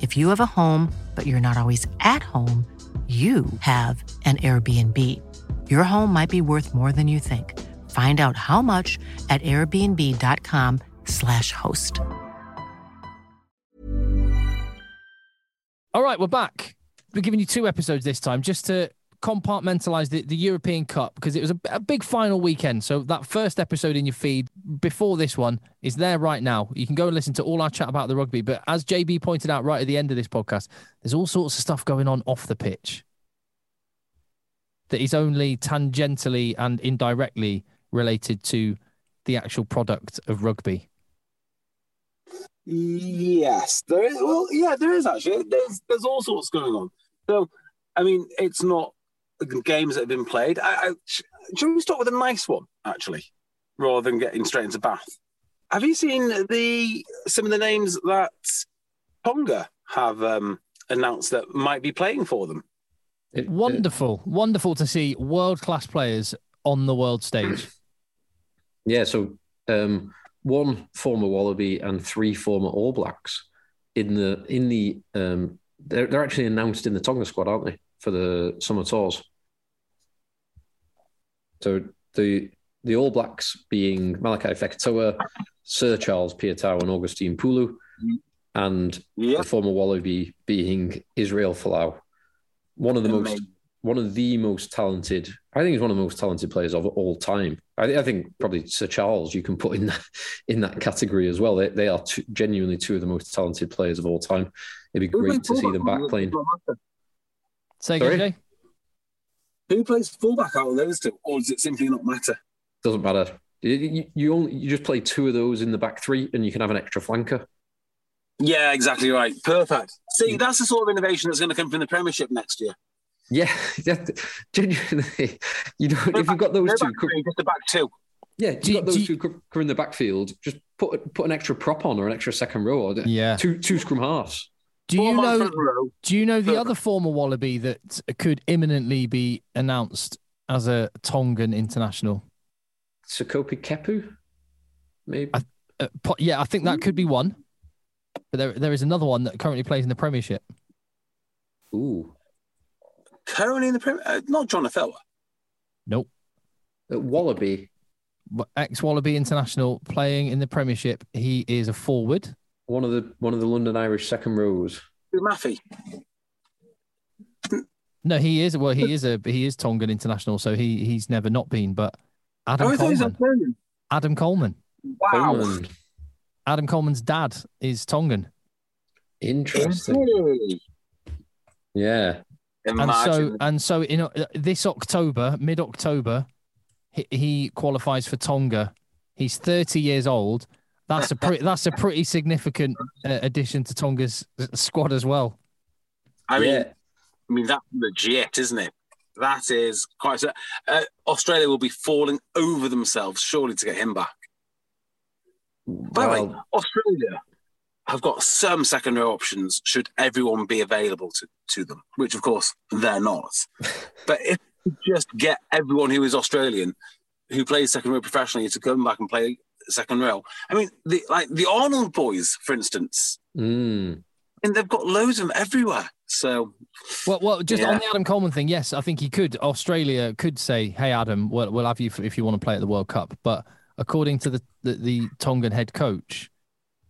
If you have a home, but you're not always at home, you have an Airbnb. Your home might be worth more than you think. Find out how much at airbnb.com/slash host. All right, we're back. We're giving you two episodes this time just to compartmentalize the, the European Cup because it was a, a big final weekend. So that first episode in your feed before this one is there right now. You can go and listen to all our chat about the rugby. But as JB pointed out right at the end of this podcast, there's all sorts of stuff going on off the pitch that is only tangentially and indirectly related to the actual product of rugby. Yes, there is. Well, yeah, there is actually. There's there's all sorts going on. So, I mean, it's not games that have been played. I, I, should we start with a nice one actually, rather than getting straight into Bath? Have you seen the some of the names that Tonga have um, announced that might be playing for them? It, wonderful, it, wonderful to see world class players on the world stage. Yeah, so um, one former Wallaby and three former All Blacks in the in the um, they're they're actually announced in the Tonga squad, aren't they, for the summer tours? So the the All Blacks being Malakai Fekitoa, Sir Charles Piutau, and Augustine Pulu, and yep. the former Wallaby being Israel Folau, one of the Amazing. most one of the most talented. I think he's one of the most talented players of all time. I, I, think probably Sir Charles you can put in that in that category as well. They, they are two, genuinely two of the most talented players of all time. It'd be great to see them back playing. Say again, Who plays fullback out of those two, or does it simply not matter? Doesn't matter. You, you only you just play two of those in the back three, and you can have an extra flanker. Yeah, exactly right. Perfect. See, that's the sort of innovation that's going to come from the Premiership next year. Yeah, genuinely. You know, if you've got those two, three, just the back two. Yeah, you've got those you, two covering the backfield. Just put put an extra prop on or an extra second row. Or yeah, two two scrum halves. Do you know? Do you know the other former Wallaby that could imminently be announced as a Tongan international? Sekope Kepu, maybe. I, uh, yeah, I think that could be one. But there, there is another one that currently plays in the Premiership. Ooh, currently in the Premier, uh, not John Affelwa. Nope. Uh, Wallaby. Ex Wallaby international playing in the Premiership. He is a forward. One of the one of the London Irish second rows. Maffy. No, he is. Well, he is a he is Tongan international, so he he's never not been. But Adam oh, Coleman. Adam Coleman. Wow. Coleman. Adam Coleman's dad is Tongan. Interesting. Yeah. Imagine. And so, and so in uh, this October, mid October, he, he, qualifies for Tonga. He's 30 years old. That's a pretty, that's a pretty significant uh, addition to Tonga's squad as well. I mean, yeah. I mean that's legit, isn't it? That is quite. Uh, Australia will be falling over themselves surely to get him back. By the way, Australia have got some second row options should everyone be available to, to them, which of course they're not. but if you just get everyone who is Australian who plays second row professionally to come back and play second row. I mean, the like the Arnold boys, for instance, mm. and they've got loads of them everywhere. So, well, well, just yeah. on the Adam Coleman thing, yes, I think he could. Australia could say, "Hey, Adam, we'll, we'll have you if you want to play at the World Cup." But according to the, the, the Tongan head coach,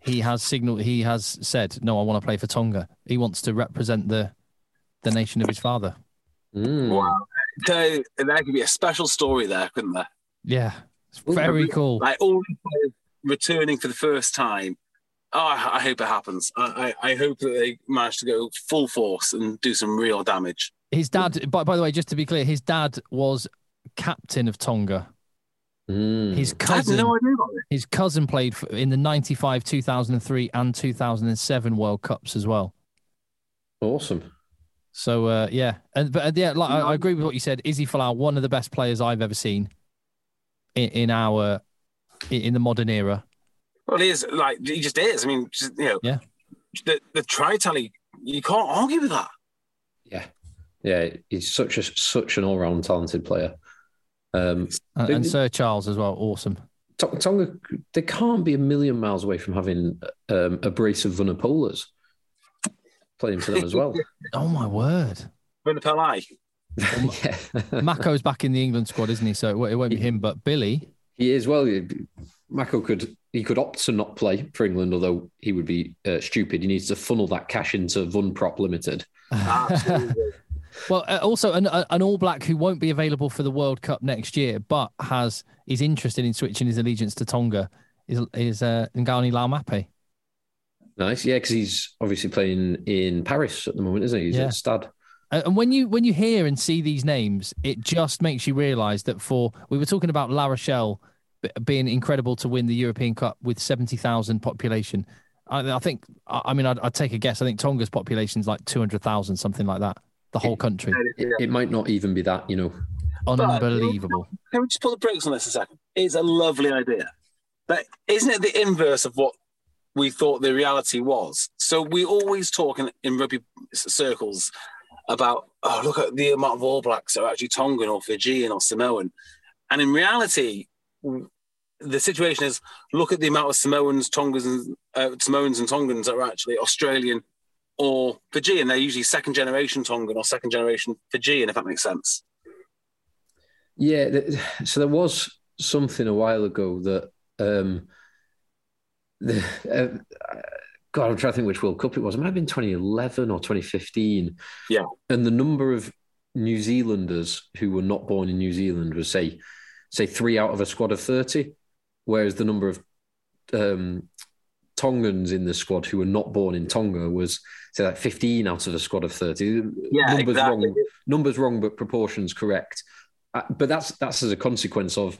he has signaled he has said no i want to play for tonga he wants to represent the the nation of his father. Mm. Wow. So there could be a special story there, couldn't there? Yeah, it's very cool. Like all returning for the first time. Oh, I, I hope it happens. I, I, I, hope that they manage to go full force and do some real damage. His dad, by, by the way, just to be clear, his dad was captain of Tonga. Mm. His cousin, no his cousin played for, in the '95, 2003, and 2007 World Cups as well. Awesome. So uh, yeah, and but uh, yeah, like, I, I, agree with what you said. Izzy Folau, one of the best players I've ever seen in, in our in the modern era. Well, he is like he just is. I mean, just, you know, yeah. The the try tally, you can't argue with that. Yeah, yeah, he's such a such an all round talented player. Um, and, and Sir Charles as well, awesome. Tonga, they can't be a million miles away from having um, a brace of Vunipolas playing for them as well. oh my word! Vunipola. yeah. Mako's back in the England squad, isn't he? So it won't be him, but Billy. He is. Well, Mako could he could opt to not play for England, although he would be uh, stupid. He needs to funnel that cash into Vunprop Limited. well, uh, also an, uh, an All Black who won't be available for the World Cup next year, but has is interested in switching his allegiance to Tonga is is uh, Ngani Laumape. Nice, yeah, because he's obviously playing in Paris at the moment, isn't he? He's yeah. at Stade. And when you when you hear and see these names, it just makes you realise that for we were talking about La Rochelle being incredible to win the European Cup with seventy thousand population. I, I, think I mean I'd, I'd, take a guess. I think Tonga's population is like two hundred thousand, something like that. The whole country. It, it, might not even be that, you know. Unbelievable. But, can we just put the brakes on this a second? It's a lovely idea, but isn't it the inverse of what we thought the reality was? So we always talk in, in rugby circles about oh look at the amount of All Blacks are actually Tongan or Fijian or Samoan, and in reality, the situation is look at the amount of Samoans, Tongans, and uh, Samoans and Tongans that are actually Australian or Fijian. They're usually second generation Tongan or second generation Fijian, if that makes sense. Yeah, so there was something a while ago that um, the, uh, God, I'm trying to think which World Cup it was. It might have been 2011 or 2015. Yeah. And the number of New Zealanders who were not born in New Zealand was say, say three out of a squad of 30, whereas the number of um, Tongans in the squad who were not born in Tonga was say like 15 out of a squad of 30. Yeah, numbers exactly. wrong, numbers wrong, but proportions correct. Uh, but that's that's as a consequence of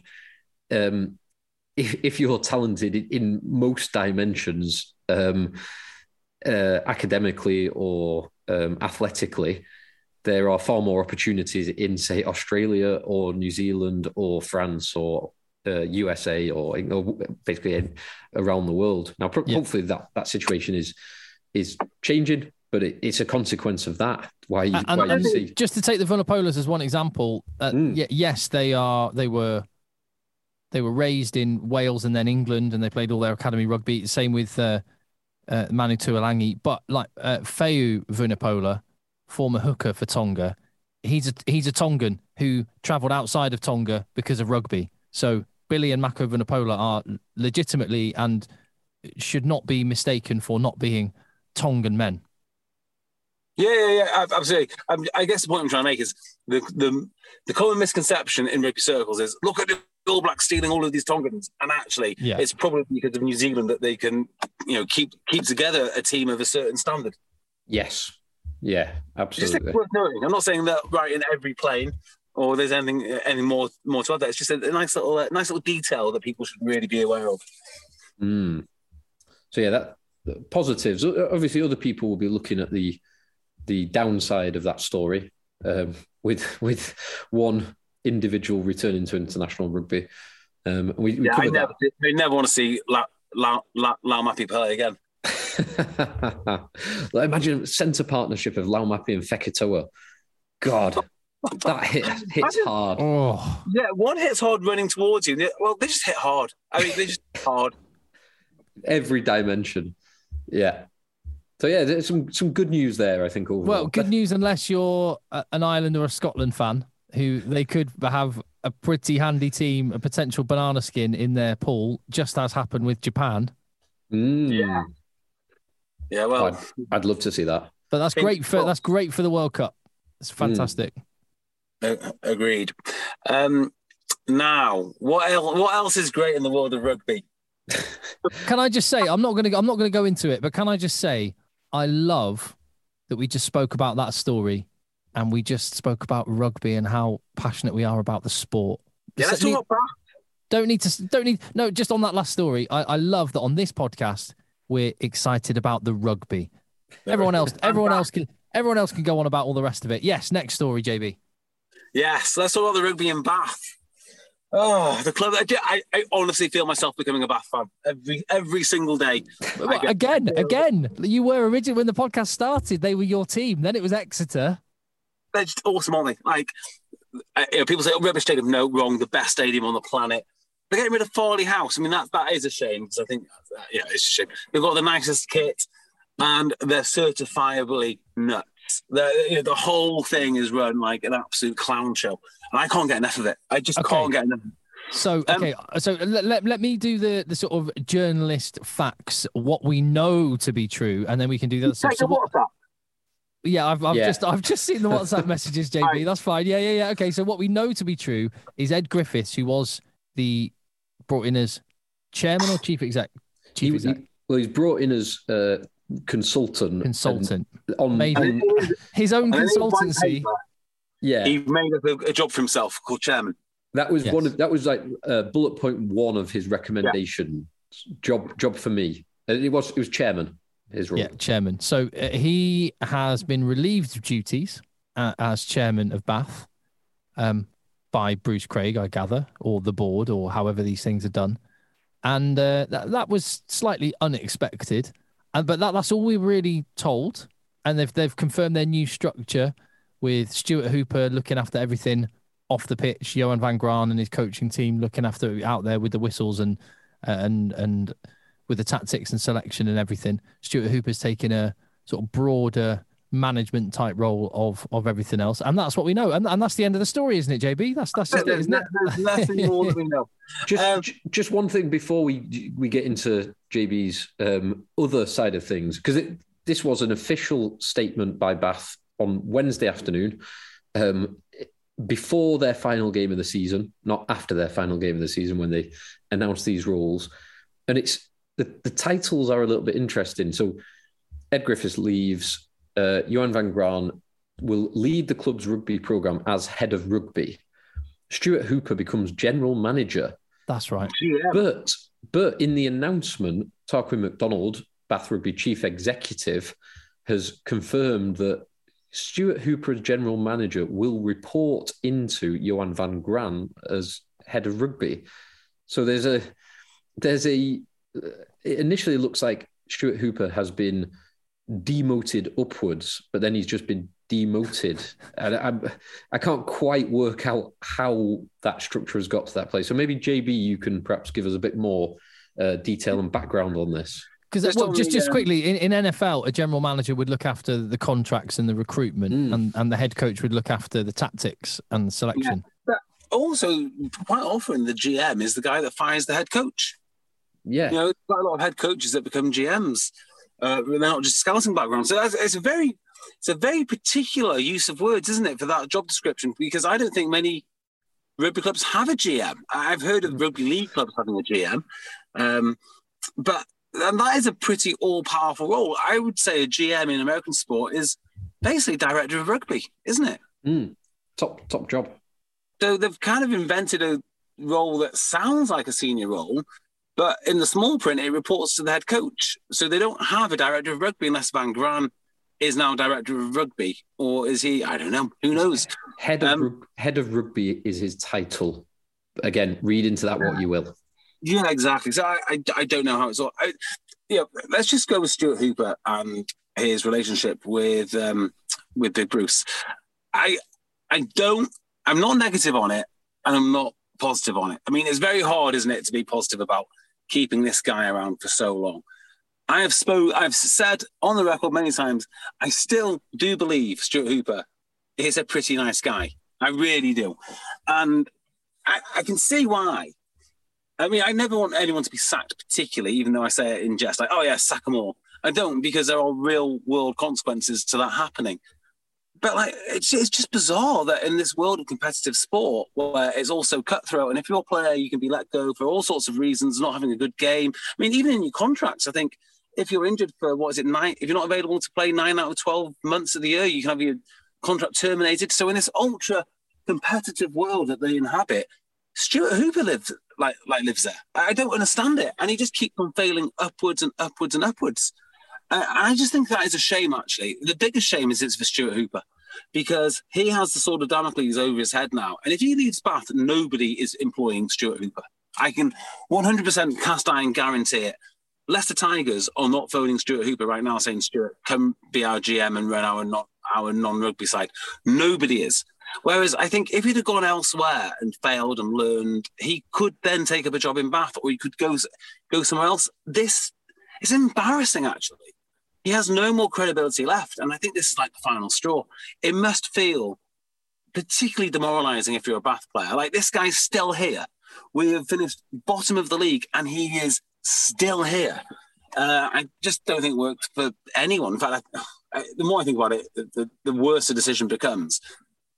um, if, if you're talented in most dimensions, um, uh, academically or um, athletically, there are far more opportunities in, say, Australia or New Zealand or France or uh, USA or basically in, around the world. Now, pro- yeah. hopefully, that that situation is is changing, but it, it's a consequence of that. Why you, and, why and you see just to take the Vunipolas as one example, uh, mm. yes, they are they were they were raised in Wales and then England, and they played all their academy rugby. Same with uh, uh, Manu Tuilagi, but like uh, Fe'u Vunipola, former hooker for Tonga, he's a he's a Tongan who travelled outside of Tonga because of rugby. So Billy and Mako Vunipola are legitimately and should not be mistaken for not being Tongan men. Yeah, yeah, yeah, absolutely. I guess the point I'm trying to make is the the the common misconception in rugby circles is look at the all Blacks stealing all of these Tongans, and actually, yeah. it's probably because of New Zealand that they can, you know, keep keep together a team of a certain standard. Yes, yeah, absolutely. Just worth knowing. I'm not saying that right in every plane, or there's anything any more more to add. That it's just a, a nice little uh, nice little detail that people should really be aware of. Mm. So yeah, that positives. Obviously, other people will be looking at the the downside of that story um, with with one individual returning to international rugby. Um, we, we yeah, I never, I never want to see La, La, La, Laumape play again. like imagine centre partnership of Laumape and Fekitoa. God, that hit, hits hard. Oh. Yeah, one hits hard running towards you. Well, they just hit hard. I mean, they just hard. Every dimension. Yeah. So yeah, there's some some good news there. I think. Overall. Well, good news unless you're an Ireland or a Scotland fan who they could have a pretty handy team, a potential banana skin in their pool, just as happened with Japan. Mm. Yeah. Yeah, well, I'd, I'd, love to see that. But that's great for that's great for the World Cup. It's fantastic. Mm. Agreed. Um, now, what else? What else is great in the world of rugby? can I just say I'm not gonna I'm not gonna go into it, but can I just say I love that we just spoke about that story and we just spoke about rugby and how passionate we are about the sport. Yeah, let's talk about don't need to don't need no just on that last story I, I love that on this podcast we're excited about the rugby. Everyone else everyone else can everyone else can go on about all the rest of it. Yes next story jb yes let's talk about the rugby in bath. Oh the club i, I honestly feel myself becoming a bath fan every every single day. Again again you were originally when the podcast started they were your team then it was exeter they're just awesome aren't they like uh, you know, people say oh, rubbish stadium no wrong the best stadium on the planet they're getting rid of Farleigh House. I mean, that that is a shame because I think, uh, yeah, it's a shame. They've got the nicest kit, and they're certifiably nuts. The, you know, the whole thing is run like an absolute clown show, and I can't get enough of it. I just okay. can't get enough. So um, okay, um, so let, let, let me do the the sort of journalist facts, what we know to be true, and then we can do that. So, so what, yeah, I've, I've yeah. just I've just seen the WhatsApp messages, JB. That's fine. Yeah, yeah, yeah. Okay, so what we know to be true is Ed Griffiths, who was the brought in as chairman or chief exec? Chief he, exec. He, well, he's brought in as uh, consultant. Consultant. On, made on, his own consultancy. Yeah, he made a, a, job for himself called chairman. That was yes. one of that was like uh, bullet point one of his recommendation. Yeah. Job job for me. It was it was chairman. His role. Yeah, chairman. So uh, he has been relieved of duties uh, as chairman of Bath. Um, by Bruce Craig, I gather, or the board, or however these things are done. And uh, that, that was slightly unexpected. And, but that, that's all we really told. And they've, they've confirmed their new structure with Stuart Hooper looking after everything off the pitch, Johan van Graan and his coaching team looking after out there with the whistles and and and with the tactics and selection and everything. Stuart Hooper's taking a sort of broader management type role of of everything else, and that's what we know, and, and that's the end of the story, isn't it, JB? That's that's just there's, it, isn't there's it? nothing more that we know. Just um, just one thing before we we get into JB's um, other side of things, because this was an official statement by Bath on Wednesday afternoon. Um, before their final game of the season, not after their final game of the season when they announced these rules. And it's the, the titles are a little bit interesting. So Ed Griffiths leaves uh, Johan van Graan will lead the club's rugby program as head of rugby. Stuart Hooper becomes general manager. That's right. But but in the announcement, Tarquin McDonald, Bath Rugby chief executive, has confirmed that Stuart Hooper as general manager will report into Johan van Graan as head of rugby. So there's a there's a it initially looks like Stuart Hooper has been demoted upwards, but then he's just been demoted. and I, I can't quite work out how that structure has got to that place. So maybe JB, you can perhaps give us a bit more uh, detail and background on this. Because well, just just quickly in, in NFL, a general manager would look after the contracts and the recruitment, mm. and, and the head coach would look after the tactics and the selection. Yeah. also, quite often the GM is the guy that fires the head coach. Yeah, you know, quite a lot of head coaches that become GMs uh, not just scouting background. So it's a very it's a very particular use of words, isn't it, for that job description? Because I don't think many rugby clubs have a GM. I've heard of rugby league clubs having a GM, um, but and that is a pretty all-powerful role. I would say a GM in American sport is basically director of rugby, isn't it? Mm, top top job. So they've kind of invented a role that sounds like a senior role, but in the small print, it reports to the head coach. So they don't have a director of rugby unless Van Graan is now director of rugby, or is he? I don't know. Who knows? Head of um, head of rugby is his title. Again, read into that what you will. Yeah, exactly. So I, I, I don't know how it's all. I, yeah, let's just go with Stuart Hooper and his relationship with um, with Big Bruce. I I don't. I'm not negative on it, and I'm not positive on it. I mean, it's very hard, isn't it, to be positive about keeping this guy around for so long. I have spoke, I've said on the record many times, I still do believe Stuart Hooper is a pretty nice guy. I really do. And I, I can see why. I mean, I never want anyone to be sacked, particularly, even though I say it in jest, like, oh, yeah, sack them all. I don't because there are real world consequences to that happening. But like, it's, it's just bizarre that in this world of competitive sport, where it's also cutthroat, and if you're a player, you can be let go for all sorts of reasons, not having a good game. I mean, even in your contracts, I think if you're injured for what is it nine, if you're not available to play nine out of twelve months of the year, you can have your contract terminated. So in this ultra competitive world that they inhabit, Stuart Hooper lives like like lives there. I don't understand it, and he just keeps on failing upwards and upwards and upwards. I just think that is a shame. Actually, the biggest shame is it's for Stuart Hooper because he has the sword of Damocles over his head now, and if he leaves Bath, nobody is employing Stuart Hooper. I can 100% cast iron guarantee it. Leicester Tigers are not phoning Stuart Hooper right now saying, Stuart, come be our GM and run our, not, our non rugby side. Nobody is. Whereas I think if he'd have gone elsewhere and failed and learned, he could then take up a job in Bath or he could go go somewhere else. This is embarrassing, actually. He has no more credibility left. And I think this is like the final straw. It must feel particularly demoralizing if you're a Bath player. Like this guy's still here. We have finished bottom of the league and he is still here. Uh, I just don't think it works for anyone. In fact, I, I, the more I think about it, the, the, the worse the decision becomes.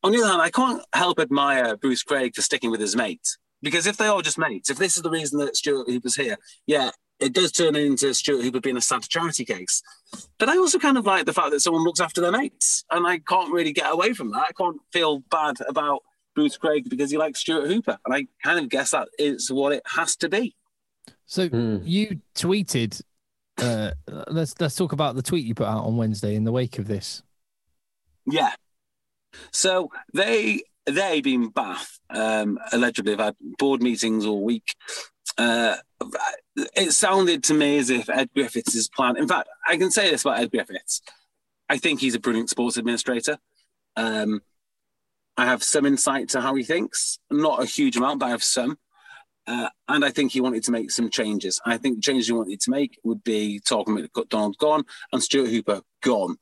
On the other hand, I can't help admire Bruce Craig for sticking with his mates. Because if they are just mates, if this is the reason that Stuart Hooper's here, yeah, it does turn into Stuart Hooper being a Santa charity case. But I also kind of like the fact that someone looks after their mates. And I can't really get away from that. I can't feel bad about Bruce Craig because he likes Stuart Hooper. And I kind of guess that is what it has to be. So mm. you tweeted. Uh, let's let's talk about the tweet you put out on Wednesday in the wake of this. Yeah. So they they being Bath um, allegedly have had board meetings all week. Uh, it sounded to me as if Ed Griffiths' plan. In fact, I can say this about Ed Griffiths. I think he's a brilliant sports administrator. Um, I have some insight to how he thinks, not a huge amount, but I have some. Uh, and I think he wanted to make some changes. I think the changes he wanted to make would be talking about Donald gone and Stuart Hooper gone.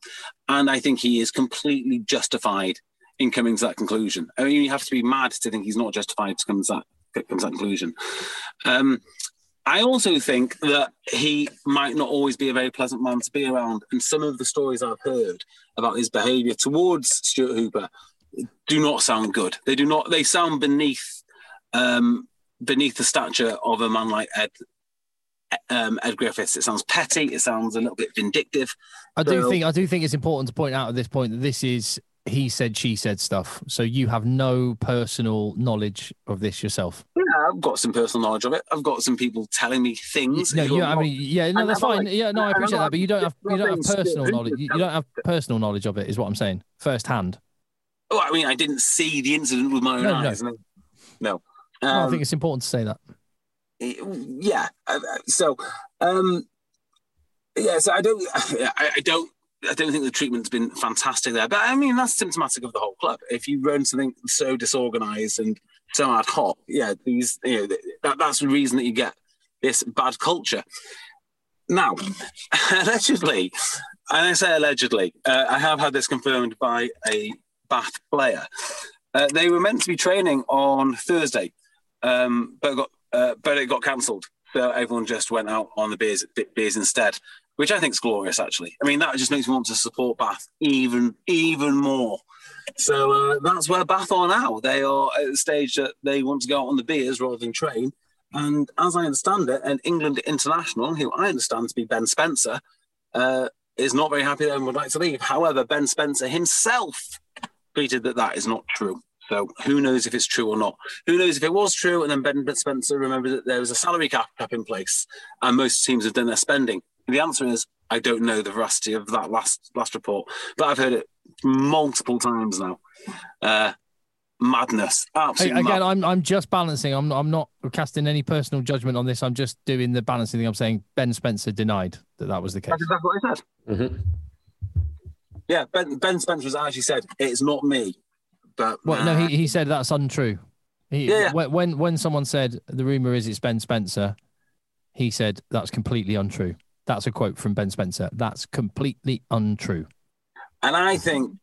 And I think he is completely justified in coming to that conclusion. I mean, you have to be mad to think he's not justified to come to that, come to that conclusion. Um, I also think that he might not always be a very pleasant man to be around. And some of the stories I've heard about his behaviour towards Stuart Hooper do not sound good. They do not. They sound beneath um, beneath the stature of a man like Ed um, Ed Griffiths. It sounds petty. It sounds a little bit vindictive. I do think I do think it's important to point out at this point that this is he said she said stuff. So you have no personal knowledge of this yourself. Yeah, I've got some personal knowledge of it. I've got some people telling me things. No, yeah, I mean, yeah, no, that's fine. Like, yeah, no, I appreciate that, but you don't have you don't have personal knowledge. You don't have personal knowledge of it, is what I'm saying, firsthand. Oh, I mean, I didn't see the incident with my own no, eyes. No, no. Um, I think it's important to say that. Yeah. So, um, yeah. So I don't. I, I don't. I don't think the treatment's been fantastic there, but I mean that's symptomatic of the whole club. If you run something so disorganized and so ad hoc, yeah, these you know that, that's the reason that you get this bad culture. Now, allegedly, and I say allegedly, uh, I have had this confirmed by a Bath player. Uh, they were meant to be training on Thursday, um, but got uh, but it got cancelled. So everyone just went out on the beers beers instead, which I think is glorious. Actually, I mean that just makes me want to support Bath even even more. So uh, that's where Bath are now. They are at the stage that they want to go out on the beers rather than train. And as I understand it, an England international, who I understand to be Ben Spencer, uh, is not very happy and would like to leave. However, Ben Spencer himself tweeted that that is not true. So who knows if it's true or not? Who knows if it was true? And then Ben Spencer remembered that there was a salary cap, cap in place, and most teams have done their spending. And the answer is I don't know the veracity of that last last report, but I've heard it multiple times now. Uh, madness, absolutely. Hey, again, mad. I'm I'm just balancing. I'm I'm not casting any personal judgment on this. I'm just doing the balancing thing. I'm saying Ben Spencer denied that that was the case. That's exactly what I said. Mm-hmm. Yeah, Ben Ben Spencer has actually said it's not me. But well, no, he, he said that's untrue. He, yeah. When when someone said the rumor is it's Ben Spencer, he said that's completely untrue. That's a quote from Ben Spencer. That's completely untrue. And I think,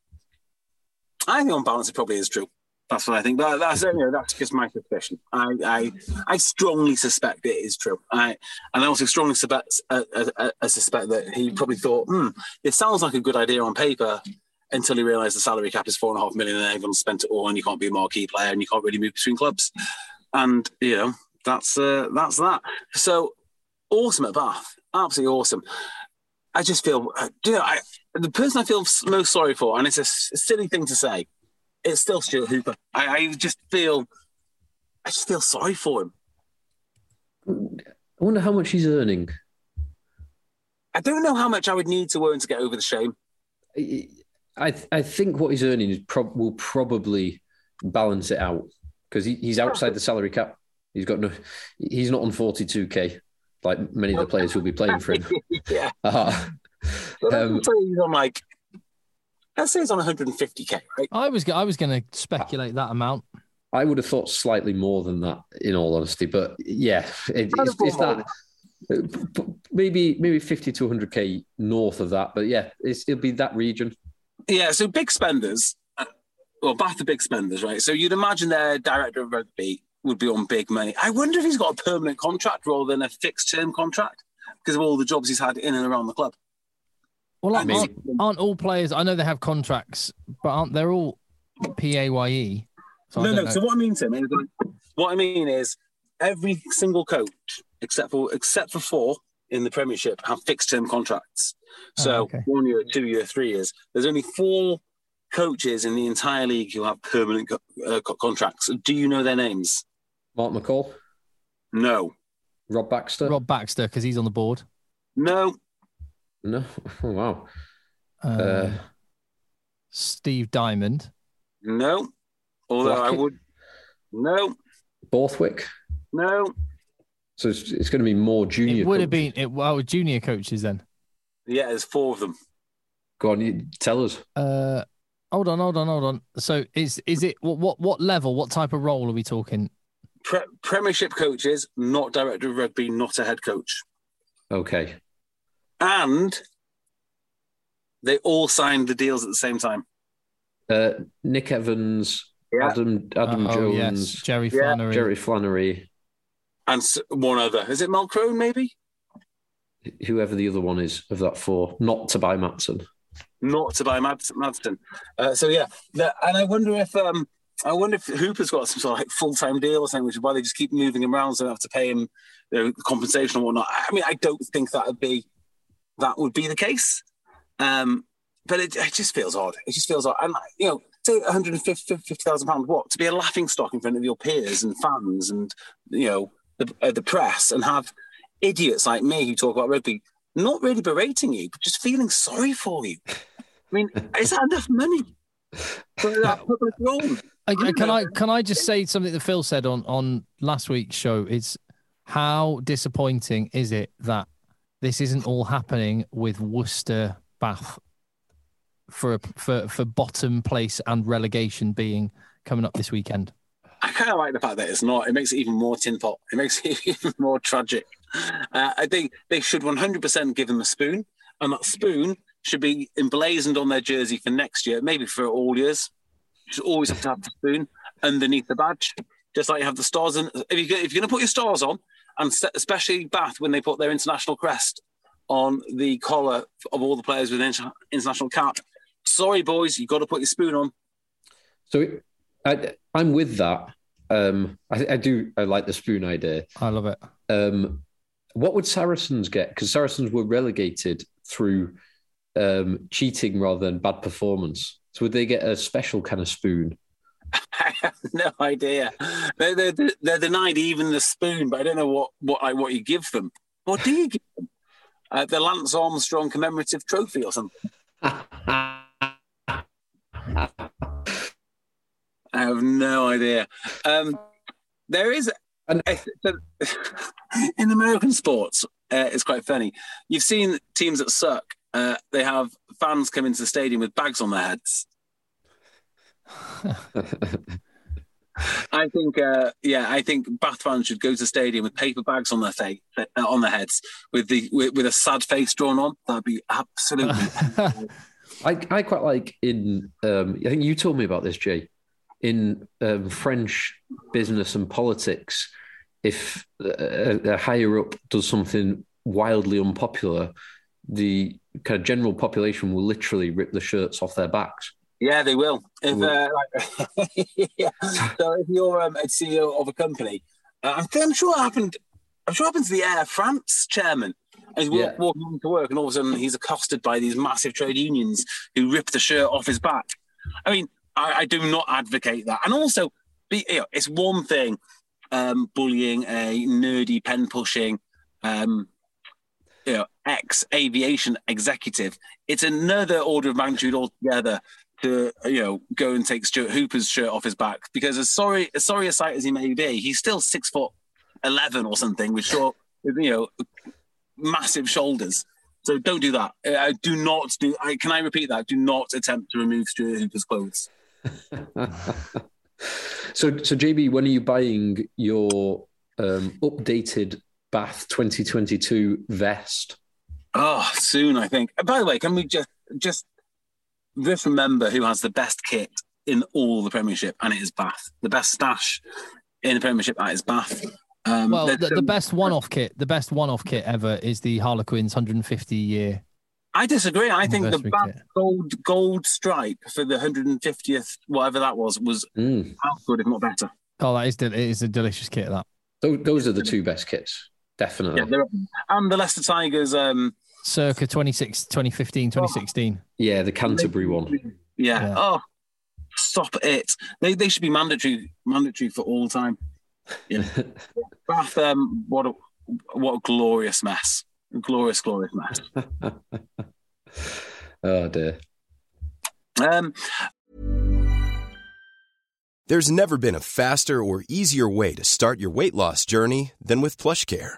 I think on balance, it probably is true. That's what I think. But that's know, that's just my suspicion. I, I I strongly suspect it is true. I and I also strongly suspect uh, uh, uh, suspect that he probably thought, hmm, it sounds like a good idea on paper until he realised the salary cap is four and a half million and everyone's spent it all and you can't be a marquee player and you can't really move between clubs. And you know that's uh, that's that. So at Bath, absolutely awesome. I just feel, uh, you know, I, the person I feel most sorry for, and it's a, silly thing to say, it's still Stuart Hooper. I, I, just feel, I just feel sorry for him. I wonder how much he's earning. I don't know how much I would need to earn to get over the shame. I I think what he's earning is pro- will probably balance it out because he, he's outside the salary cap. He's got no, he's not on forty two k like many of the players who'll be playing for him. yeah. Uh, um, he's on like, let's say he's on 150k, right? I was I was going to speculate that amount. I would have thought slightly more than that, in all honesty. But yeah, it, it's, it's that maybe maybe 50 to 100k north of that. But yeah, it'll be that region. Yeah, so big spenders. Uh, well, Bath are big spenders, right? So you'd imagine their director of rugby would be on big money. I wonder if he's got a permanent contract rather than a fixed term contract because of all the jobs he's had in and around the club. Well, aren't, aren't all players? I know they have contracts, but aren't they all PAYE? So no, no. Know. So what I mean, Tim, is what I mean is every single coach, except for except for four in the Premiership, have fixed term contracts. Oh, so oh, okay. one year, two year, three years. There's only four coaches in the entire league who have permanent uh, contracts. Do you know their names? Mark McCall? No. Rob Baxter? Rob Baxter, because he's on the board. No. No. Oh, wow. Uh, uh, Steve Diamond. No. Although Blackett? I would. No. Borthwick? No. So it's, it's going to be more junior. It would coaches. have been it. Well, junior coaches then. Yeah, there's four of them. Go on, you, tell us. Uh, hold on, hold on, hold on. So is is it what what what level? What type of role are we talking? Pre- premiership coaches, not director of rugby, not a head coach. Okay. And they all signed the deals at the same time. Uh, Nick Evans, yeah. Adam Adam uh, Jones, oh, yes. Jerry Flannery, Jerry Flannery, and one other. Is it Malcrone? Maybe. Whoever the other one is of that four, not to buy Matson. Not to buy Madston. Uh, so yeah, and I wonder if um, I wonder if Hooper's got some sort of like full time deal or something, which is why they just keep moving him around, so they have to pay him you know, compensation or whatnot. I mean, I don't think that would be that would be the case, um, but it, it, just feels odd. It just feels odd, and you know, say one hundred and fifty thousand pounds, what to be a laughing stock in front of your peers and fans and you know the, uh, the press, and have idiots like me who talk about rugby not really berating you, but just feeling sorry for you. I mean, is that enough money for that public role? Can I can I just say something that Phil said on on last week's show? It's how disappointing is it that this isn't all happening with Worcester Bath for for for bottom place and relegation being coming up this weekend. I kind of like the fact that it's not. It makes it even more tinpot. It makes it even more tragic. Uh, I think they should 100% give them a spoon, and that spoon should be emblazoned on their jersey for next year, maybe for all years. You always have to have the spoon underneath the badge, just like you have the stars. And if, you, if you're going to put your stars on, and especially Bath when they put their international crest on the collar of all the players with an international cap, sorry boys, you've got to put your spoon on. So I, am with that. Um, I, I, do. I like the spoon idea. I love it. Um, what would Saracens get? Because Saracens were relegated through um, cheating rather than bad performance. So would they get a special kind of spoon? I have no idea. They're, they're, they're, denied even the spoon, but I don't know what what like, what you give them. What do you give them? Uh, the Lance Armstrong commemorative trophy or something. I have no idea. Um, there is in American sports, uh, it's quite funny. You've seen teams that suck. Uh, they have fans come into the stadium with bags on their heads. I think, uh, yeah, I think Bath fans should go to the stadium with paper bags on their face, uh, on their heads, with the with, with, a sad face drawn on. That'd be absolutely. I I quite like in. Um, I think you told me about this, Jay. in um, French business and politics, if a, a higher up does something wildly unpopular, the kind of general population will literally rip the shirts off their backs. Yeah, they will. If uh, like, yeah. so if you're um, a CEO of a company, uh, I'm, I'm, sure it happened. I'm sure it happened to the Air France chairman. He's walk, yeah. walking into work, and all of a sudden he's accosted by these massive trade unions who rip the shirt off his back. I mean, I, I do not advocate that. And also, be, you know, it's one thing um, bullying a nerdy pen pushing um, you know, ex aviation executive. It's another order of magnitude altogether to you know go and take Stuart Hooper's shirt off his back because as sorry as sorry a sight as he may be, he's still six foot eleven or something with short, you know, massive shoulders. So don't do that. Uh, do not do. I, can I repeat that? Do not attempt to remove Stuart Hooper's clothes. so, so JB, when are you buying your um, updated Bath 2022 vest? Oh, soon, I think. By the way, can we just just just remember who has the best kit in all the Premiership, and it is Bath. The best stash in the Premiership, that is Bath. Um, well, the, the, best one-off kit, the best one-off kit ever is the Harlequins 150 year. I disagree. I think the Bath gold gold stripe for the 150th, whatever that was, was mm. how good, if not better. Oh, that is it is a delicious kit. That those, those are the two best kits, definitely. Yeah, and the Leicester Tigers. Um, circa 26, 2015, 2016. Yeah, the Canterbury one. Yeah. yeah. Oh, stop it. They, they should be mandatory mandatory for all time. Yeah. Bath, um, what a what a glorious mess. glorious, glorious mess. oh dear. Um There's never been a faster or easier way to start your weight loss journey than with PlushCare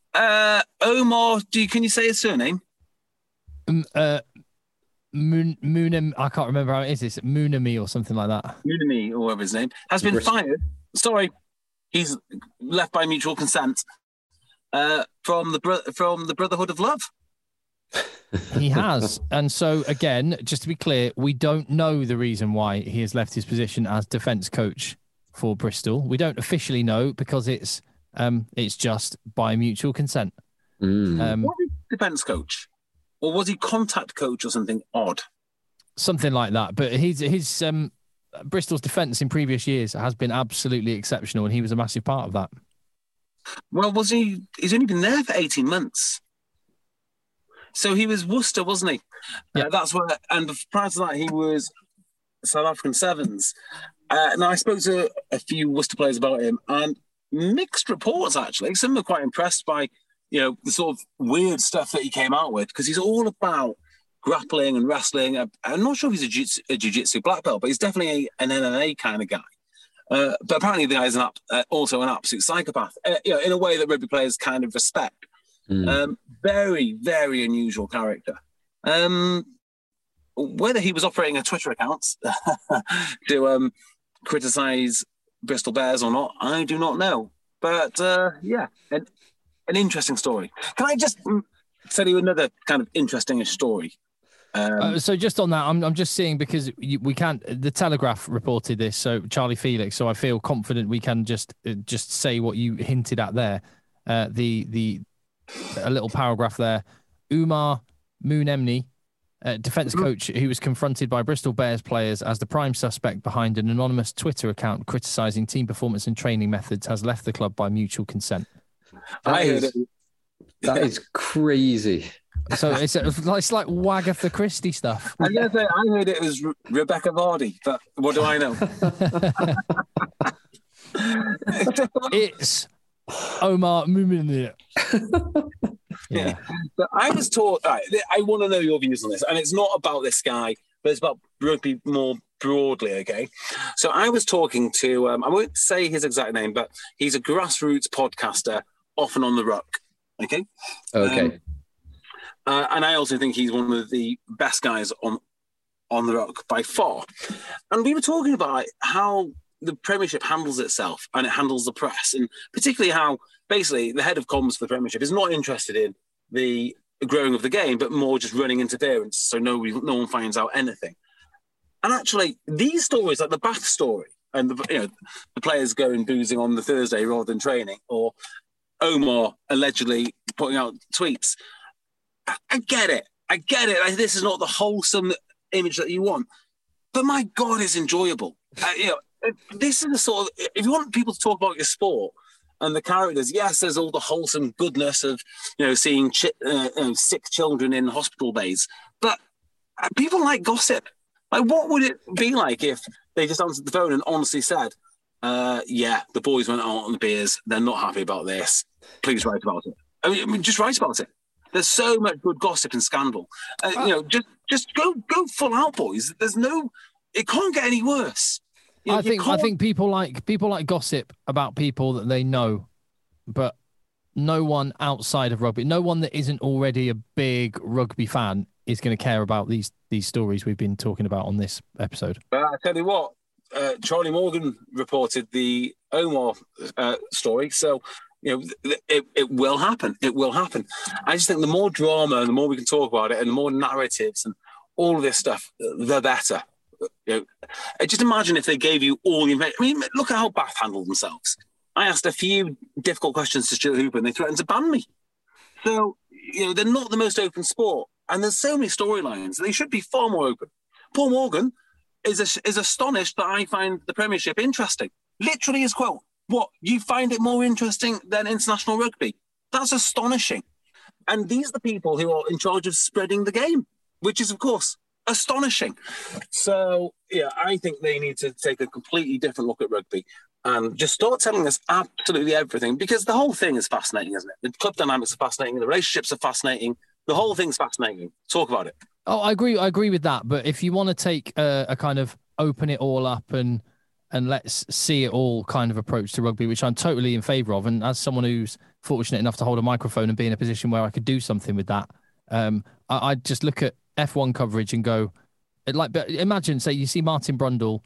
uh, Omar, do you, can you say his surname? Um, uh, Moon, Moonem, I can't remember how it is. It's Moonami or something like that. Moonami, or whatever his name, has been fired. Sorry, he's left by mutual consent uh, from the from the Brotherhood of Love. he has, and so again, just to be clear, we don't know the reason why he has left his position as defence coach for Bristol. We don't officially know because it's um, it's just by mutual consent. Mm. Um, was he defence coach, or was he contact coach, or something odd? Something like that. But his his um, Bristol's defence in previous years has been absolutely exceptional, and he was a massive part of that. Well, was he? He's only been there for eighteen months. So he was Worcester, wasn't he? Yeah, uh, that's where. And prior to that, he was South African Sevens. Uh, now I spoke to a few Worcester players about him, and mixed reports actually. Some are quite impressed by you know the sort of weird stuff that he came out with because he's all about grappling and wrestling. I'm not sure if he's a, jiu-jitsu black belt, but he's definitely an MMA kind of guy. Uh, but apparently, the guy's an uh, also an absolute psychopath, uh, you know, in a way that rugby players kind of respect. Mm. Um, very, very unusual character. Um, whether he was operating a Twitter account to um, criticize Bristol Bears or not, I do not know. But uh, yeah, an, an interesting story. Can I just mm, tell you another kind of interesting story? Um, uh, so just on that, I'm I'm just seeing because we can't. The Telegraph reported this, so Charlie Felix. So I feel confident we can just uh, just say what you hinted at there. Uh, the the a little paragraph there. Omar Mouneimne uh, defense mm-hmm. coach who was confronted by Bristol Bears players as the prime suspect behind an anonymous Twitter account criticizing team performance and training methods, has left the club by mutual consent. That I is, that is crazy. So it's, it's like Wagatha Christie stuff. I, I heard it was Re- Rebekah Vardy, but what do I know? it's Omar Mouneimne. yeah. But I was taught, right, I want to know your views on this. And it's not about this guy, but it's about rugby more broadly, okay? So I was talking to, um, I won't say his exact name, but he's a grassroots podcaster, often on the ruck, okay? Okay. Um, uh, and I also think he's one of the best guys on on the ruck by far. And we were talking about how the Premiership handles itself and it handles the press, and particularly how basically the head of comms for the Premiership is not interested in the growing of the game, but more just running interference so no, no one finds out anything. And actually, these stories, like the Bath story, and the you know the players going boozing on the Thursday rather than training, or Omar allegedly putting out tweets. I, I get it. I get it. Like, this is not the wholesome image that you want, but my God, it's enjoyable. Uh, you know, this is the sort of if you want people to talk about your sport and the characters, yes, there's all the wholesome goodness of you know seeing chi- uh, uh, sick children in hospital beds, but people like gossip. Like, what would it be like if they just answered the phone and honestly said, uh, "Yeah, the boys went out on the beers. They're not happy about this. Please write about it." I mean, I mean just write about it. There's so much good gossip and scandal. Uh, you know, just just go go full out, boys. There's no, it can't get any worse. You, I think I think people like people like gossip about people that they know, but no one outside of rugby, no one that isn't already a big rugby fan is going to care about these these stories we've been talking about on this episode. But I tell you what, uh, Charlie Morgan reported the Omar uh, story, so you know it, it will happen. It will happen. I just think the more drama and the more we can talk about it, and the more narratives and all of this stuff, the better. You know, just imagine if they gave you all the information. I mean, look at how Bath handled themselves. I asked a few difficult questions to Stuart Hooper and they threatened to ban me. So, you know, they're not the most open sport. And there's so many storylines. They should be far more open. Paul Morgan is, a, is astonished that I find the Premiership interesting. Literally his quote, what, you find it more interesting than international rugby? That's astonishing. And these are the people who are in charge of spreading the game, which is, of course, astonishing. So, yeah, I think they need to take a completely different look at rugby and just start telling us absolutely everything because the whole thing is fascinating, isn't it? The club dynamics are fascinating, the relationships are fascinating, the whole thing's fascinating. Talk about it. Oh, I agree. I agree with that. But if you want to take a, a kind of open it all up and and let's see it all kind of approach to rugby, which I'm totally in favour of, and as someone who's fortunate enough to hold a microphone and be in a position where I could do something with that, um, I, I just look at F1 coverage and go, like, but imagine, say, you see Martin Brundle,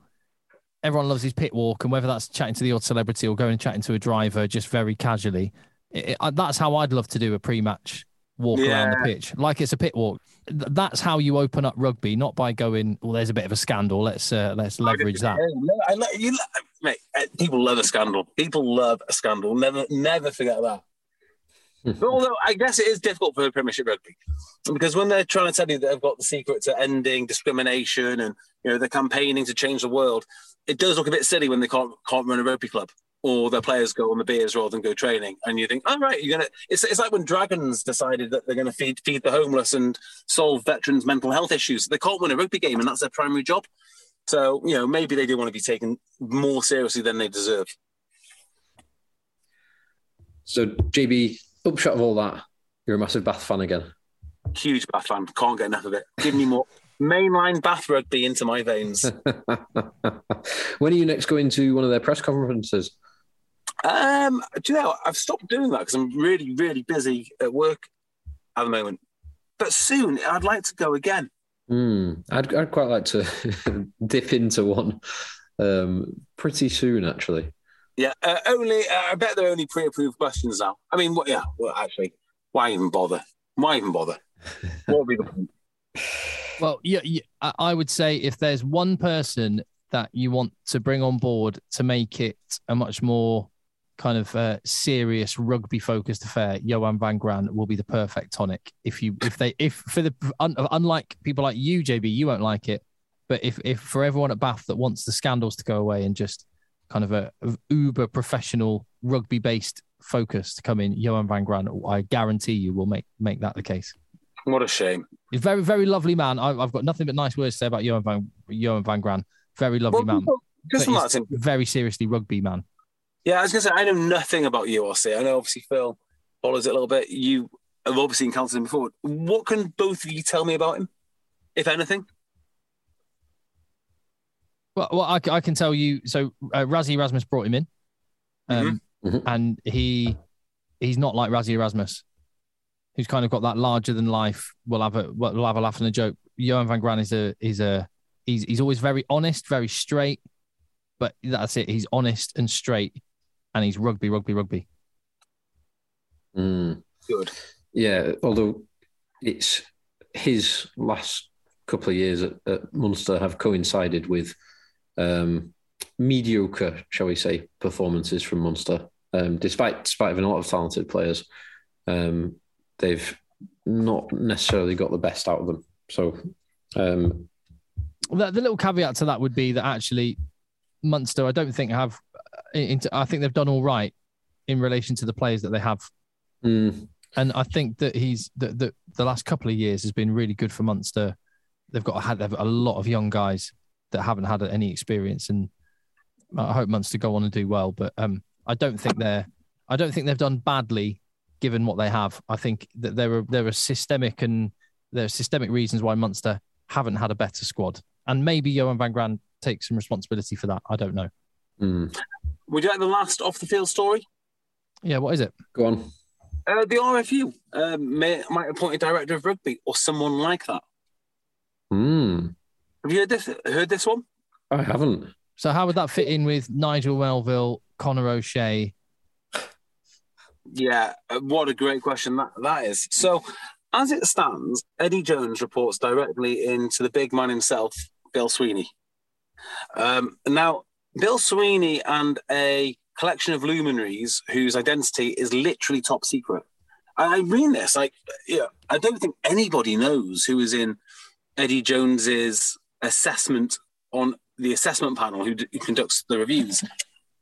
everyone loves his pit walk, and whether that's chatting to the odd celebrity or going and chatting to a driver just very casually, it, it, that's how I'd love to do a pre match walk yeah. around the pitch, like it's a pit walk. That's how you open up rugby, not by going, well, there's a bit of a scandal. Let's uh, let's leverage that. I, I, you, mate, uh, people love a scandal. People love a scandal. Never, never forget that Hmm. although I guess it is difficult for the Premiership Rugby because when they're trying to tell you that they've got the secret to ending discrimination and you know they're campaigning to change the world, it does look a bit silly when they can't can't run a rugby club or their players go on the beers rather than go training. And you think, oh right, you're gonna. It's, it's like when Dragons decided that they're going to feed feed the homeless and solve veterans' mental health issues. They can't win a rugby game, and that's their primary job. So you know maybe they do want to be taken more seriously than they deserve. So JB, upshot of all that, you're a massive Bath fan again. Huge Bath fan. Can't get enough of it. Give me more mainline Bath rugby into my veins. when are you next going to one of their press conferences? Um, do you know I've stopped doing that because I'm really, really busy at work at the moment. But soon I'd like to go again. Mm, I'd, I'd quite like to dip into one um, pretty soon, actually. Yeah, uh, only uh, I bet they're only pre-approved questions now. I mean, what? Yeah, well, actually, why even bother? Why even bother? what would be the point? Well, yeah, yeah, I would say if there's one person that you want to bring on board to make it a much more kind of uh, serious rugby focused affair, Johan van Graan will be the perfect tonic. If you if they if for the un, unlike people like you, JB, you won't like it, but if if for everyone at Bath that wants the scandals to go away and just kind of a, a uber professional rugby based focus to come in, Johan van Graan, I guarantee you will make make that the case. What a shame. He's very very lovely man. I, have got nothing but nice words to say about Johan van Johan van Graan. Very lovely well, man. Just from very seriously rugby man. Yeah, I was going to say, I know nothing about URC. I know obviously Phil follows it a little bit. You have obviously encountered him before. What can both of you tell me about him, if anything? Well, well I, I can tell you. So uh, Rassie Erasmus brought him in, um, mm-hmm. mm-hmm. and he he's not like Rassie Erasmus, who's kind of got that larger than life. We'll have a we'll have a laugh and a joke. Johan van Graan is a is a he's he's always very honest, very straight, but that's it. He's honest and straight and he's rugby, rugby, rugby. Mm. Good. Yeah, although it's his last couple of years at, at Munster have coincided with um, mediocre, shall we say, performances from Munster. Um, despite despite having a lot of talented players, um, they've not necessarily got the best out of them. So, um, the, the little caveat to that would be that actually Munster, I don't think have into, I think they've done all right in relation to the players that they have. Mm. And I think that he's that the, the last couple of years has been really good for Munster. They've got had they've a lot of young guys that haven't had any experience, and I hope Munster go on and do well. But um, I don't think they're I don't think they've done badly given what they have. I think that there are there are systemic and there are systemic reasons why Munster haven't had a better squad, and maybe Johan van Graan takes some responsibility for that. I don't know. Mm. Would you like the last off the field story? Yeah, what is it? Go on. Uh, the RFU um, may, might appoint a director of rugby or someone like that. Hmm. Have you heard this? Heard this one? I haven't. So how would that fit in with Nigel Melville, Conor O'Shea? Yeah, uh, what a great question that, that is. So, as it stands, Eddie Jones reports directly into the big man himself, Bill Sweeney. Um, now, Bill Sweeney and a collection of luminaries whose identity is literally top secret. I mean this, like, yeah, I don't think anybody knows who is in Eddie Jones's assessment on the assessment panel who, d- who conducts the reviews.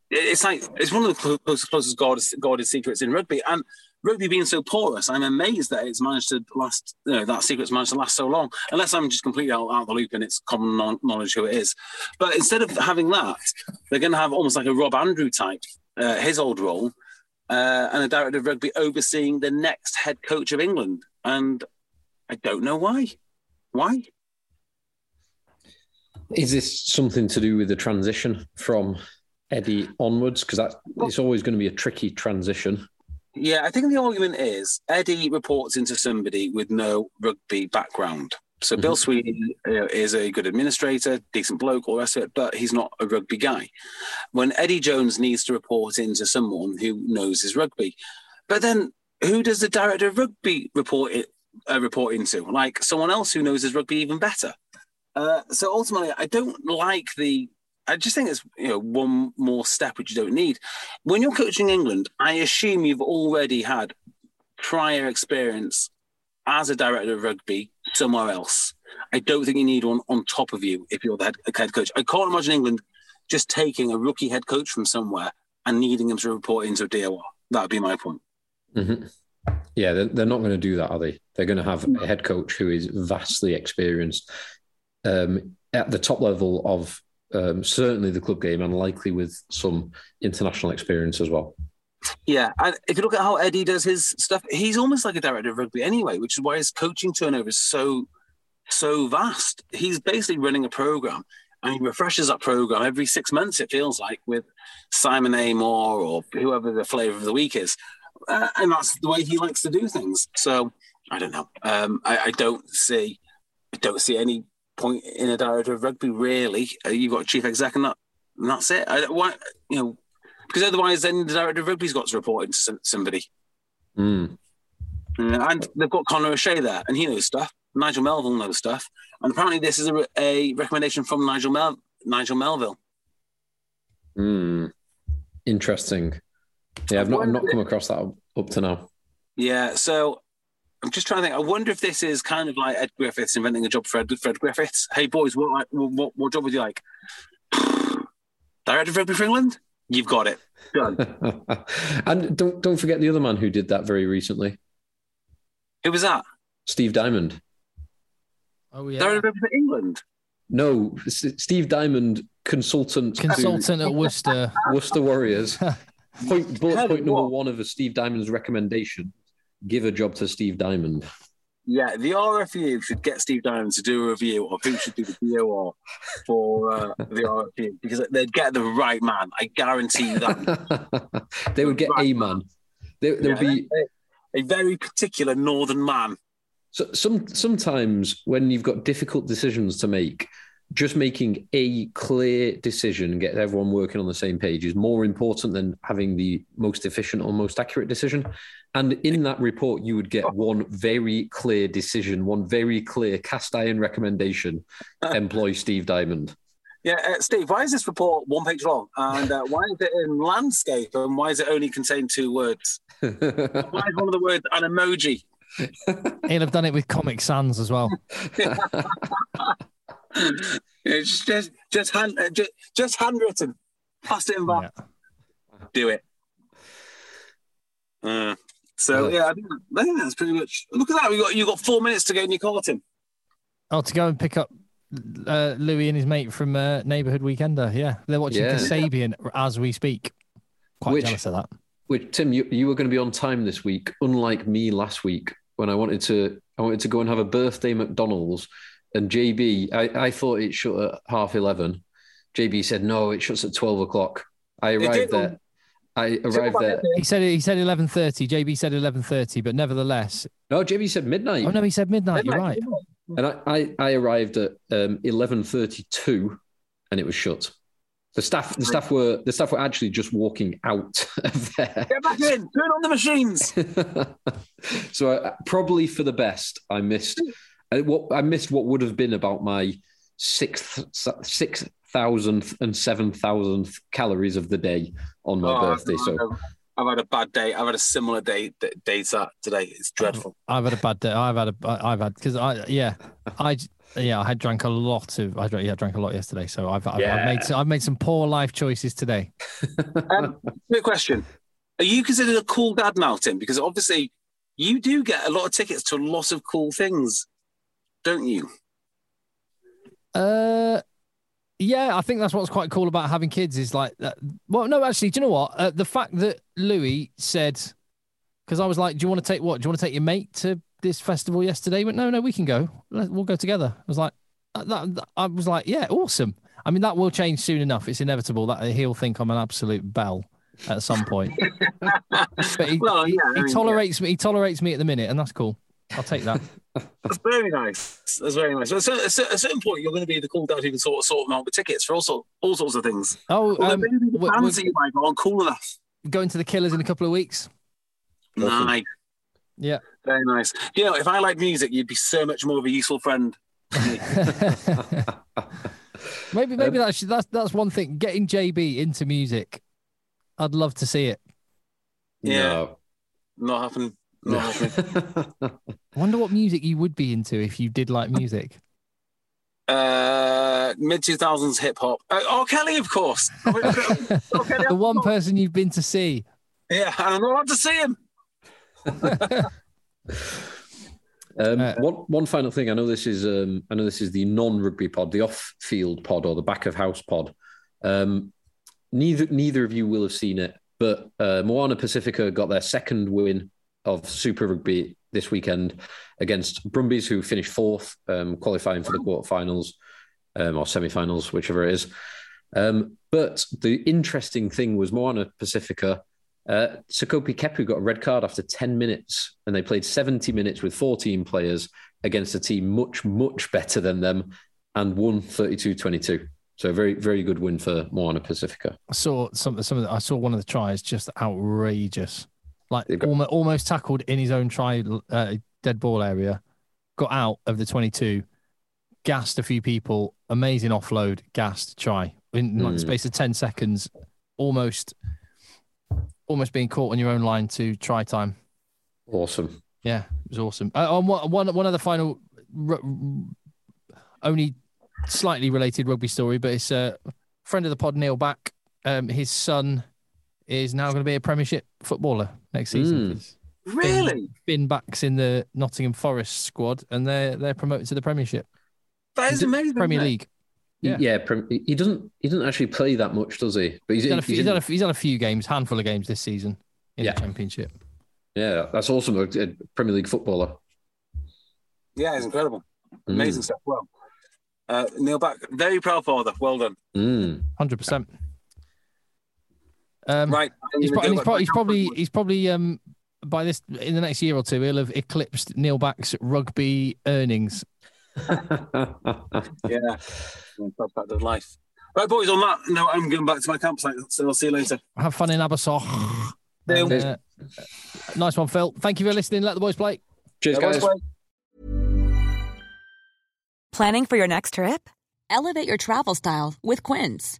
It's like it's one of the closest, closest guarded, guarded secrets in rugby, and rugby being so porous, I'm amazed that it's managed to last. You know, that secret's managed to last so long. Unless I'm just completely out, out of the loop and it's common knowledge who it is. But instead of having that, they're going to have almost like a Rob Andrew type, uh, his old role, uh, and a director of rugby overseeing the next head coach of England. And I don't know why. Why? Is this something to do with the transition from Eddie onwards? Because that it's always going to be a tricky transition. Yeah, I think the argument is Eddie reports into somebody with no rugby background. So mm-hmm. Bill Sweeney uh, is a good administrator, decent bloke, all the rest of it, but he's not a rugby guy. When Eddie Jones needs to report into someone who knows his rugby, but then who does the director of rugby report it uh, report into? Like someone else who knows his rugby even better. Uh, so ultimately, I don't like the I just think it's you know one more step which you don't need. When you're coaching England, I assume you've already had prior experience as a director of rugby somewhere else. I don't think you need one on top of you if you're the head, head coach. I can't imagine England just taking a rookie head coach from somewhere and needing him to report into a DOR. That would be my point. Mm-hmm. Yeah, they're, they're not going to do that, are they? They're going to have a head coach who is vastly experienced um, at the top level of um, certainly the club game and likely with some international experience as well. Yeah, and if you look at how Eddie does his stuff, he's almost like a director of rugby anyway, which is why his coaching turnover is so so vast. He's basically running a program and he refreshes that program every six months. It feels like with Simon Amor or whoever the flavour of the week is, uh, and that's the way he likes to do things. So I don't know. Um, I, I don't see I don't see any point in a director of rugby, really. Uh, you've got a chief exec, and, that, and that's it. I, why, you know, because otherwise, then the director of rugby's got to report into somebody. Mm. And they've got Conor O'Shea there, and he knows stuff. Nigel Melville knows stuff, and apparently, this is a, a recommendation from Nigel Mel- Nigel Melville. Hmm. Interesting. Yeah, I've not, I've not come across that up to now. Yeah, so I'm just trying to think. I wonder if this is kind of like Ed Griffiths inventing a job for Ed, Fred Griffiths. Hey boys, what what what job would you like? Director of rugby for England. You've got it. Done. and don't don't forget the other man who did that very recently. Who was that? Steve Diamond. Oh yeah. Director of rugby for England. No, Steve Diamond, consultant. Consultant at Worcester. Worcester Warriors. Point bullet point number one of a Steve Diamond's recommendation: give a job to Steve Diamond. Yeah, the RFU should get Steve Diamond to do a review of who should do the DOR for uh, the RFU because they'd get the right man. I guarantee you that. they would get right a man. There, would yeah, be a very particular northern man. So some sometimes when you've got difficult decisions to make, just making a clear decision, and get everyone working on the same page is more important than having the most efficient or most accurate decision. And in that report, you would get one very clear decision, one very clear cast iron recommendation employ Steve Diamond. Yeah, uh, Steve, why is this report one page long? And uh, why is it in landscape? And why is it only contain two words? why is one of the words an emoji? He'll have done it with Comic Sans as well. it's just just hand uh, just, just handwritten. Pass it in back. Yeah. Do it. Uh, so yeah, I think, I think that's pretty much. Look at that. We got you got four minutes to go in your Carlton. Oh, to go and pick up uh, Louis and his mate from uh, Neighbourhood Weekender. Yeah, they're watching yeah. Kasabian as we speak. Quite which, jealous of that. Which Tim, you, you were going to be on time this week, unlike me last week when I wanted to. I wanted to go and have a birthday McDonald's, and JB, I, I thought it shut at half eleven. JB said no, it shuts at twelve o'clock. I arrived there. I arrived there. He said he said eleven thirty. JB said eleven thirty, but nevertheless. No, JB said midnight. Oh no, he said midnight. midnight. You're right. And I, I, I arrived at um, eleven thirty two, and it was shut. The staff, the staff were the staff were actually just walking out of there. Get back in, turn on the machines. so uh, probably for the best, I missed. I, what I missed what would have been about my sixth six thousandth and seven thousandth calories of the day on my oh, birthday. So I've had a bad day. I've had a similar day day to today. It's dreadful. I've had a bad day. I've had a I've had because I yeah I yeah I had drank a lot of I drank yeah I drank a lot yesterday. So I've I've, yeah. I've made some, I've made some poor life choices today. um, quick question: Are you considered a cool dad now, Tim? Because obviously you do get a lot of tickets to a lot of cool things, don't you? Uh, yeah, I think that's what's quite cool about having kids is like, uh, well, no, actually, do you know what? Uh, the fact that Louis said, because I was like, do you want to take what? Do you want to take your mate to this festival yesterday? He went, no, no, we can go. We'll go together. I was like, uh, that, that, I was like, yeah, awesome. I mean, that will change soon enough. It's inevitable that he'll think I'm an absolute bell at some point. but he, well, yeah, he, he tolerates yeah. me. He tolerates me at the minute, and that's cool. I'll take that. That's very nice. That's very nice. But at a certain point, you're going to be the cool dad who can sort of sort them out with tickets for all, sort, all sorts of things. Oh, um, maybe the fans that you might go on cool enough. Going to the Killers in a couple of weeks. Nice. Yeah. Very nice. You know, if I like music, you'd be so much more of a useful friend. maybe, maybe um, that's that's that's one thing. Getting JB into music, I'd love to see it. Yeah, no. not happening. I wonder what music you would be into if you did like music. Uh, mid two thousands hip hop. Uh, R. Kelly, of course. the one person you've been to see. Yeah, and I'm not allowed to see him. um, uh, one one final thing. I know this is um, I know this is the non rugby pod, the off field pod, or the back of house pod. Um, neither neither of you will have seen it, but uh, Moana Pacifica got their second win of Super Rugby this weekend against Brumbies, who finished fourth, um, qualifying for the quarterfinals um, or semi-finals, whichever it is. Um, but the interesting thing was Moana Pacifica. Uh, Sekope Kepu got a red card after 10 minutes, and they played 70 minutes with 14 players against a team much, much better than them and won 32 22. So a very, very good win for Moana Pacifica. I saw some, some of the, I saw one of the tries just outrageous like got... almost, almost tackled in his own try uh, dead ball area, got out of the 22, gassed a few people, amazing offload, gassed try in like the hmm. space of 10 seconds, almost almost being caught on your own line to try time. Awesome. Yeah, it was awesome. Uh, on one, one, one other final, r- only slightly related rugby story, but it's a friend of the pod, Neil Back. Um, his son is now going to be a Premiership footballer next season. Mm. Really? Finn Back's in the Nottingham Forest squad, and they're they're promoted to the Premiership. That is amazing. Premier League. Yeah, yeah he doesn't. He doesn't actually play that much, does he? But he's, he's, done, a few, he's, done, a, he's done a few games, handful of games this season in yeah. the Championship. Yeah, that's awesome. A Premier League footballer. Yeah, it's incredible. Amazing mm. stuff. Well, uh, Neil Back, very proud father. Well done. Mm. Hundred mm. percent. Um, right. He's, pro- he's, pro- he's, probably he's probably um by this in the next year or two he'll have eclipsed Neil Back's rugby earnings. yeah, back to life. Right, boys. On that no, I'm going back to my campsite. So I'll see you later. Have fun in Abersoch. And, uh, nice one, Phil. Thank you for listening. Let the boys play. Cheers, guys. Play. Planning for your next trip? Elevate your travel style with Quince.